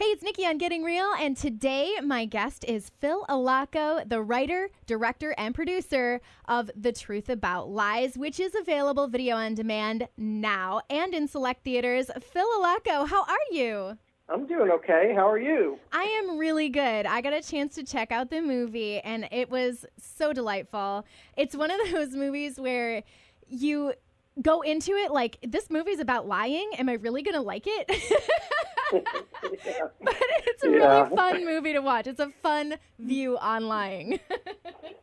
Hey, it's Nikki on Getting Real, and today my guest is Phil Allocco, the writer, director, and producer of The Truth About Lies, which is available video on demand now and in select theaters. Phil Allocco, how are you? I'm doing okay. How are you? I am really good. I got a chance to check out the movie, and it was so delightful. It's one of those movies where you go into it like, this movie's about lying. Am I really going to like it? but it's a Yeah. really fun movie to watch. It's a fun view on lying.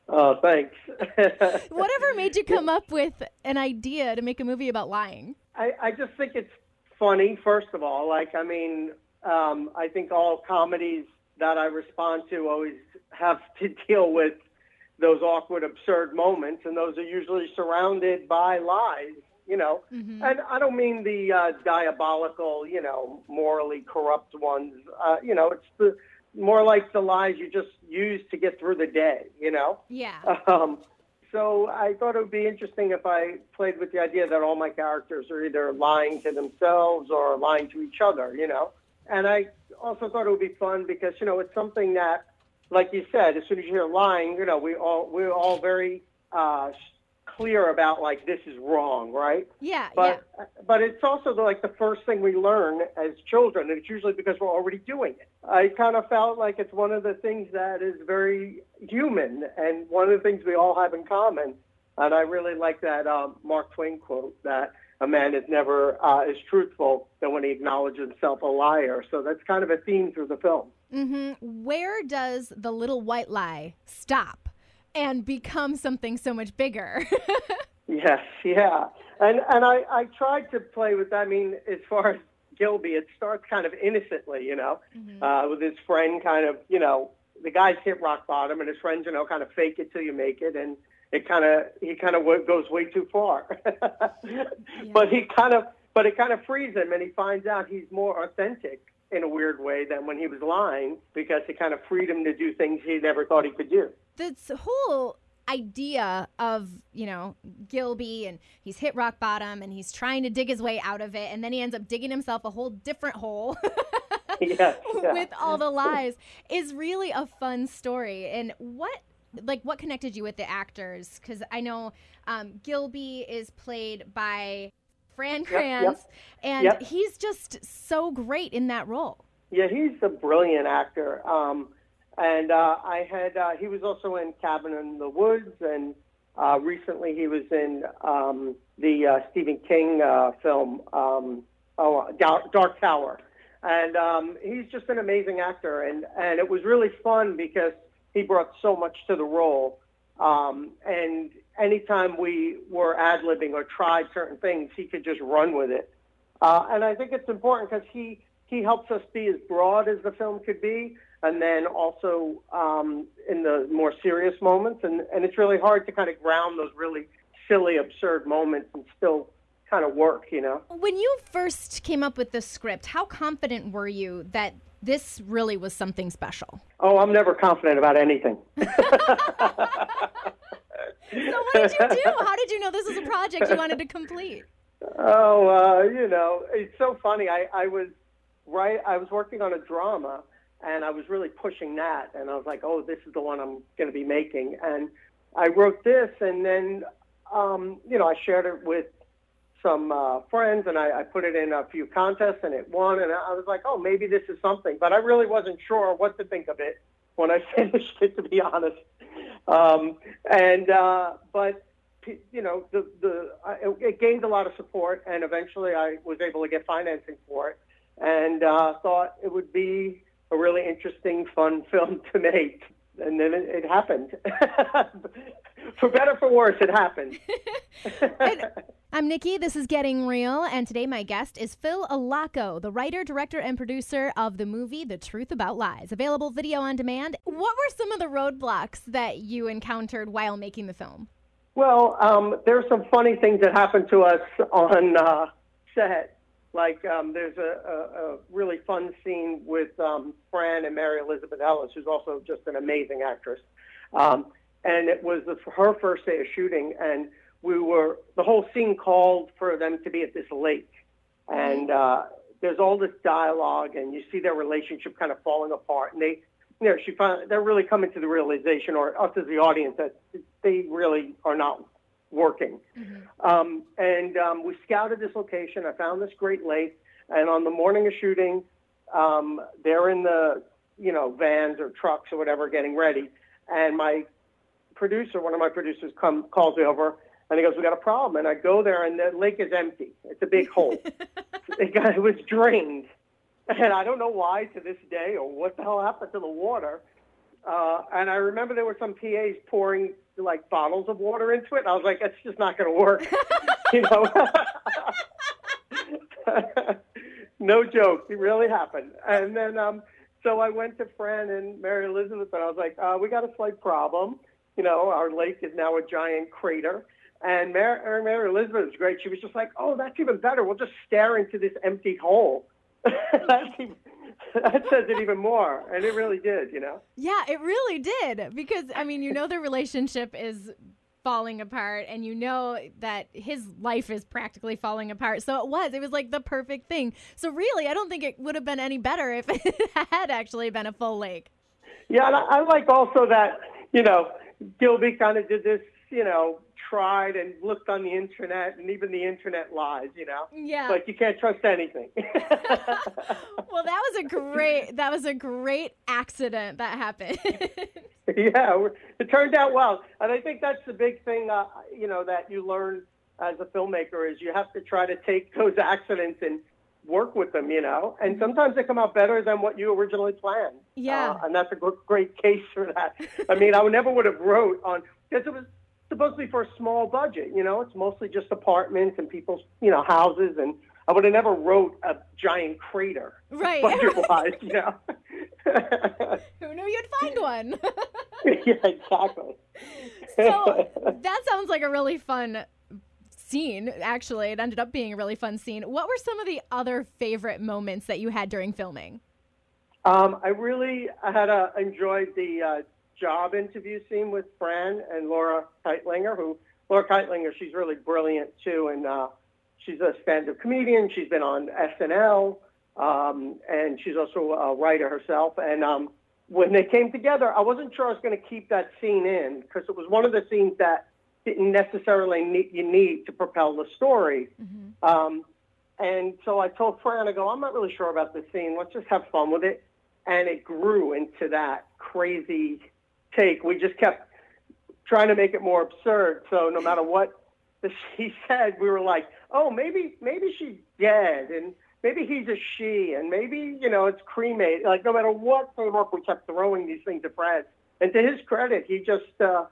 Oh, thanks. Whatever made you come up with an idea to make a movie about lying? I, I just think it's funny, first of all. Like, I mean, um, I think all comedies that I respond to always have to deal with those awkward, absurd moments, and those are usually surrounded by lies, you know. Mm-hmm. And I don't mean the uh, diabolical, you know, morally corrupt ones. Uh, you know, it's the more like the lies you just use to get through the day, you know. Yeah. Um, so I thought it would be interesting if I played with the idea that all my characters are either lying to themselves or lying to each other, you know. And I also thought it would be fun because you know it's something that, like you said, as soon as you hear lying, you know we all we're all very uh, clear about like this is wrong, right? Yeah. But but it's also the, like the first thing we learn as children, and it's usually because we're already doing it. I kind of felt like it's one of the things that is very human, and one of the things we all have in common. And I really like that um, Mark Twain quote that a man is never uh, as truthful than when he acknowledges himself a liar. So that's kind of a theme through the film. yeah. hmm Where does the little white lie stop and become something so much bigger? Yes, yeah, and and I I tried to play with. That. I mean, as far as Gilby, it starts kind of innocently, you know, uh, with his friend kind of, you know, the guy's hit rock bottom, and his friends, you know, kind of fake it till you make it, and it kind of he kind of w- goes way too far, but he kind of but it kind of frees him, and he finds out he's more authentic in a weird way than when he was lying because it kind of freed him to do things he never thought he could do. this whole idea of you know Gilby and he's hit rock bottom and he's trying to dig his way out of it and then he ends up digging himself a whole different hole yes, yeah. with all the lies is really a fun story and what like what connected you with the actors because i know um, gilby is played by fran yep. kranz and Yep. he's just so great in that role Yeah, he's a brilliant actor. Um, and uh, I had uh, he was also in Cabin in the Woods, and uh, recently he was in um, the uh, Stephen King uh, film um, oh, Dark, Dark Tower. And um, he's just an amazing actor, and and it was really fun because he brought so much to the role. Um, and anytime we were ad libbing or tried certain things, he could just run with it. Uh, and I think it's important because he he helps us be as broad as the film could be, and then also um, in the more serious moments. And and it's really hard to kind of ground those really silly, absurd moments and still kind of work, you know. when you first came up with the script how confident were you that this really was something special Oh, I'm never confident about anything. so what did you do how did you know this was a project you wanted to complete Oh, uh, you know, it's so funny. I, I was right. I was working on a drama, and I was really pushing that. And I was like, "Oh, this is the one I'm going to be making." And I wrote this, and then, um, you know, I shared it with some uh, friends, and I, I put it in a few contests, and it won. And I was like, "Oh, maybe this is something." But I really wasn't sure what to think of it when I finished it, to be honest. Um, and uh, but you know, the the it gained a lot of support, and eventually I was able to get financing for it, and uh, thought it would be a really interesting, fun film to make, and then it, it happened. for better, or for worse, it happened. I'm Nikki. This is Getting Real, and today my guest is Phil Allocco, the writer, director, and producer of the movie The Truth About Lies, available video on demand. What were some of the roadblocks that you encountered while making the film? Well, um, there's some funny things that happened to us on uh, set. Like um, there's a, a, a really fun scene with um, Fran and Mary Elizabeth Ellis, who's also just an amazing actress. Um, and it was the, her first day of shooting, and we were the whole scene called for them to be at this lake, and uh, there's all this dialogue, and you see their relationship kind of falling apart, and they, you know, she found they're really coming to the realization, or us as the audience, that they really are not working. Mm-hmm. Um, and um, we scouted this location. I found this great lake, and on the morning of shooting, um, they're in the you know vans or trucks or whatever getting ready, and my producer, one of my producers, come calls me over and he goes, "We got a problem." And I go there, and the lake is empty. It's a big hole. it, got, it was drained, and I don't know why to this day or what the hell happened to the water. Uh, and I remember there were some PAs pouring like bottles of water into it. And I was like, "That's just not going to work," you know. no joke, it really happened. And then, um, so I went to Fran and Mary Elizabeth, and I was like, uh, "We got a slight problem." You know, our lake is now a giant crater and Mary, Mary Elizabeth was great. She was just like, "Oh, that's even better. We'll just stare into this empty hole." even, that says it even more, and it really did, you know. Yeah, it really did because I mean, you know, the relationship is falling apart and you know that his life is practically falling apart. So it was. It was like the perfect thing. So really, I don't think it would have been any better if it had actually been a full lake. Yeah, and I, I like also that, you know, Gilby kind of did this, you know, tried and looked on the internet, and even the internet lies, you know. Yeah. But you can't trust anything. well, that was a great that was a great accident that happened. yeah, it turned out well, and I think that's the big thing, uh, you know, that you learn as a filmmaker is you have to try to take those accidents and work with them, you know, and mm-hmm. sometimes they come out better than what you originally planned. Yeah. Uh, and that's a great case for that. I mean, I never would have wrote on, because it was, supposed to be for a small budget. You know, it's mostly just apartments and people's, you know, houses. And I would have never wrote a giant crater, right? Budget-wise, you know. Who knew you'd find one? yeah, exactly. so that sounds like a really fun scene. Actually, it ended up being a really fun scene. What were some of the other favorite moments that you had during filming? Um, I really had uh, enjoyed the uh, job interview scene with Fran and Laura Kightlinger, who Laura Kightlinger, she's really brilliant too, and uh, she's a stand-up comedian. She's been on SNL, um, and she's also a writer herself. And um, when they came together, I wasn't sure I was going to keep that scene in because it was one of the scenes that didn't necessarily need you need to propel the story. Mm-hmm. Um, and so I told Fran, I go, I'm not really sure about this scene. Let's just have fun with it. And it grew into that crazy take. We just kept trying to make it more absurd. So no matter what she said, we were like, oh, maybe maybe she's dead, and maybe he's a she, and maybe you know it's cremated. Like no matter what came up, we kept throwing these things at Fred. And to his credit, he just uh,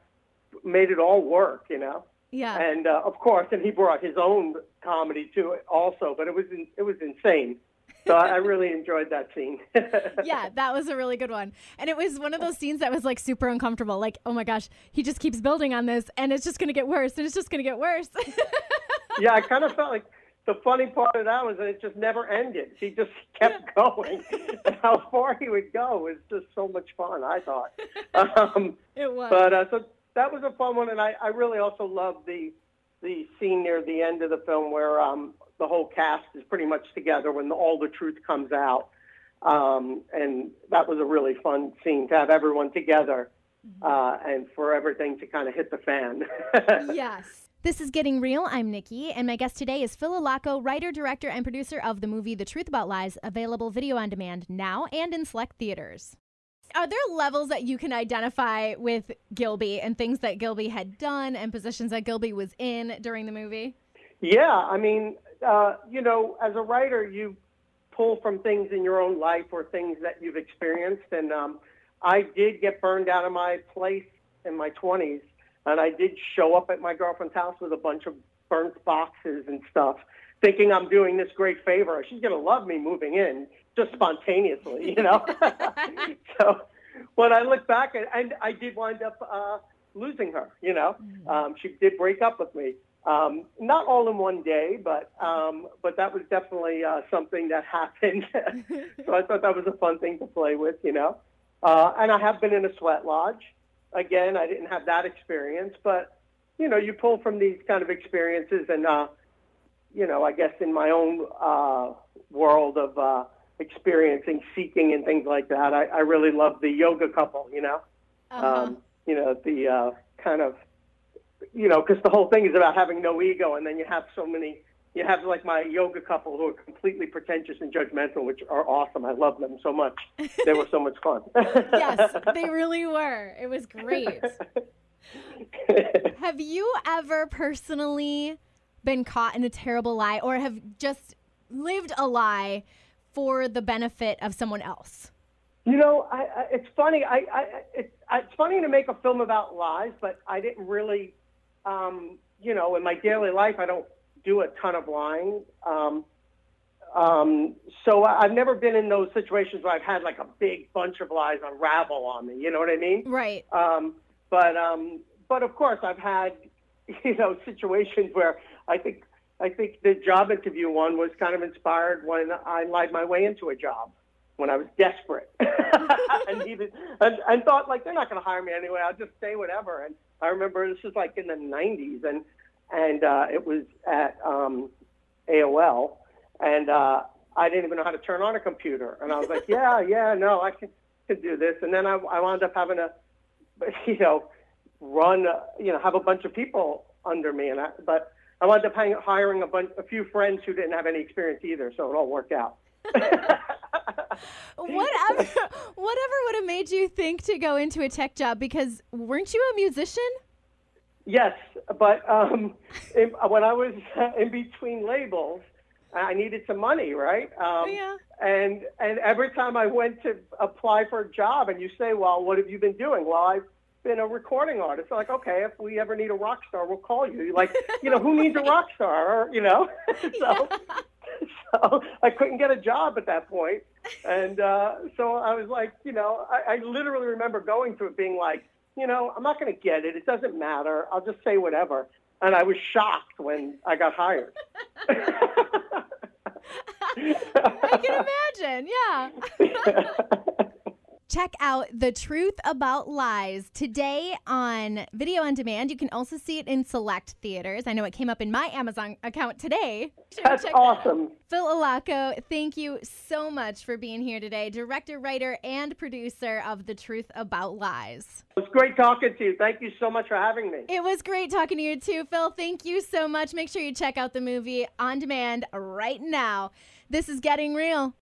made it all work. You know. Yeah. And uh, of course, and he brought his own comedy to it also, but it was in, it was insane so I really enjoyed that scene. yeah, that was a really good one. And it was one of those scenes that was like super uncomfortable. Like, oh my gosh, he just keeps building on this and it's just going to get worse and it's just going to get worse. yeah, I kind of felt like the funny part of that was that it just never ended. He just kept going. and how far he would go was just so much fun, I thought. Um, it was. But uh, so that was a fun one. And I, I really also loved the the scene near the end of the film where um, the whole cast is pretty much together when the, all the truth comes out. Um, and that was a really fun scene to have everyone together mm-hmm. uh, and for everything to kind of hit the fan. yes. This is Getting Real. I'm Nikki, and my guest today is Phil Allocco, writer, director, and producer of the movie The Truth About Lies, available video on demand now and in select theaters. Are there levels that you can identify with Gilby and things that Gilby had done and positions that Gilby was in during the movie? Yeah, I mean, uh, you know, as a writer, you pull from things in your own life or things that you've experienced. And um, I did get burned out of my place in my 20s, and I did show up at my girlfriend's house with a bunch of burnt boxes and stuff, thinking I'm doing this great favor. She's going to love me moving in just spontaneously, you know? so when I look back, and I did wind up uh, losing her, you know? Mm-hmm. Um, she did break up with me. Um, not all in one day, but um, but that was definitely uh, something that happened. so I thought that was a fun thing to play with, you know. Uh, and I have been in a sweat lodge. Again, I didn't have that experience, but you know, you pull from these kind of experiences, and uh, you know, I guess in my own uh, world of uh, experiencing seeking and things like that, I, I really love the yoga couple. You know, Uh-huh. um, you know the uh, kind of, you know, because the whole thing is about having no ego, and then you have so many. You have like my yoga couple who are completely pretentious and judgmental, which are awesome. I love them so much. They were so much fun. yes, they really were. It was great. Have you ever personally been caught in a terrible lie or have just lived a lie for the benefit of someone else? You know, I, I, it's funny. I, I, it's, it's funny to make a film about lies, but I didn't really, um, you know, in my daily life, I don't do a ton of lying. Um, um, so I, I've never been in those situations where I've had like a big bunch of lies unravel on me. You know what I mean? Right. Um, but um, but of course, I've had you know situations where I think I think the job interview one was kind of inspired when I lied my way into a job when I was desperate and needed and, and thought like they're not going to hire me anyway. I'll just say whatever. And I remember this was like in the '90s, and and uh, it was at um, AOL, and uh, I didn't even know how to turn on a computer. And I was like, yeah, yeah, no, I can, can do this. And then I, I wound up having to, you know, run, uh, you know, have a bunch of people under me. And I, but I wound up hiring a bunch, a few friends who didn't have any experience either, so it all worked out. Whatever, whatever would have made you think to go into a tech job? Because weren't you a musician? Yes, but um, in, when I was in between labels, I needed some money, right? Um, Yeah. And and every time I went to apply for a job, and you say, "Well, what have you been doing?" Well, I've been a recording artist. Like, okay, if we ever need a rock star, we'll call you. Like, you know, who needs a rock star? Or, you know, so so I couldn't get a job at that point, and uh, so I was like, you know, I, I literally remember going through it, being like, you know, I'm not going to get it. It doesn't matter. I'll just say whatever. And I was shocked when I got hired. I can imagine. Yeah. Check out The Truth About Lies today on video on demand. You can also see it in select theaters. I know it came up in my Amazon account today. That's check that awesome. Phil Allocco, thank you so much for being here today. Director, writer, and producer of The Truth About Lies. It was great talking to you. Thank you so much for having me. It was great talking to you too, Phil. Thank you so much. Make sure you check out the movie on demand right now. This is Getting Real.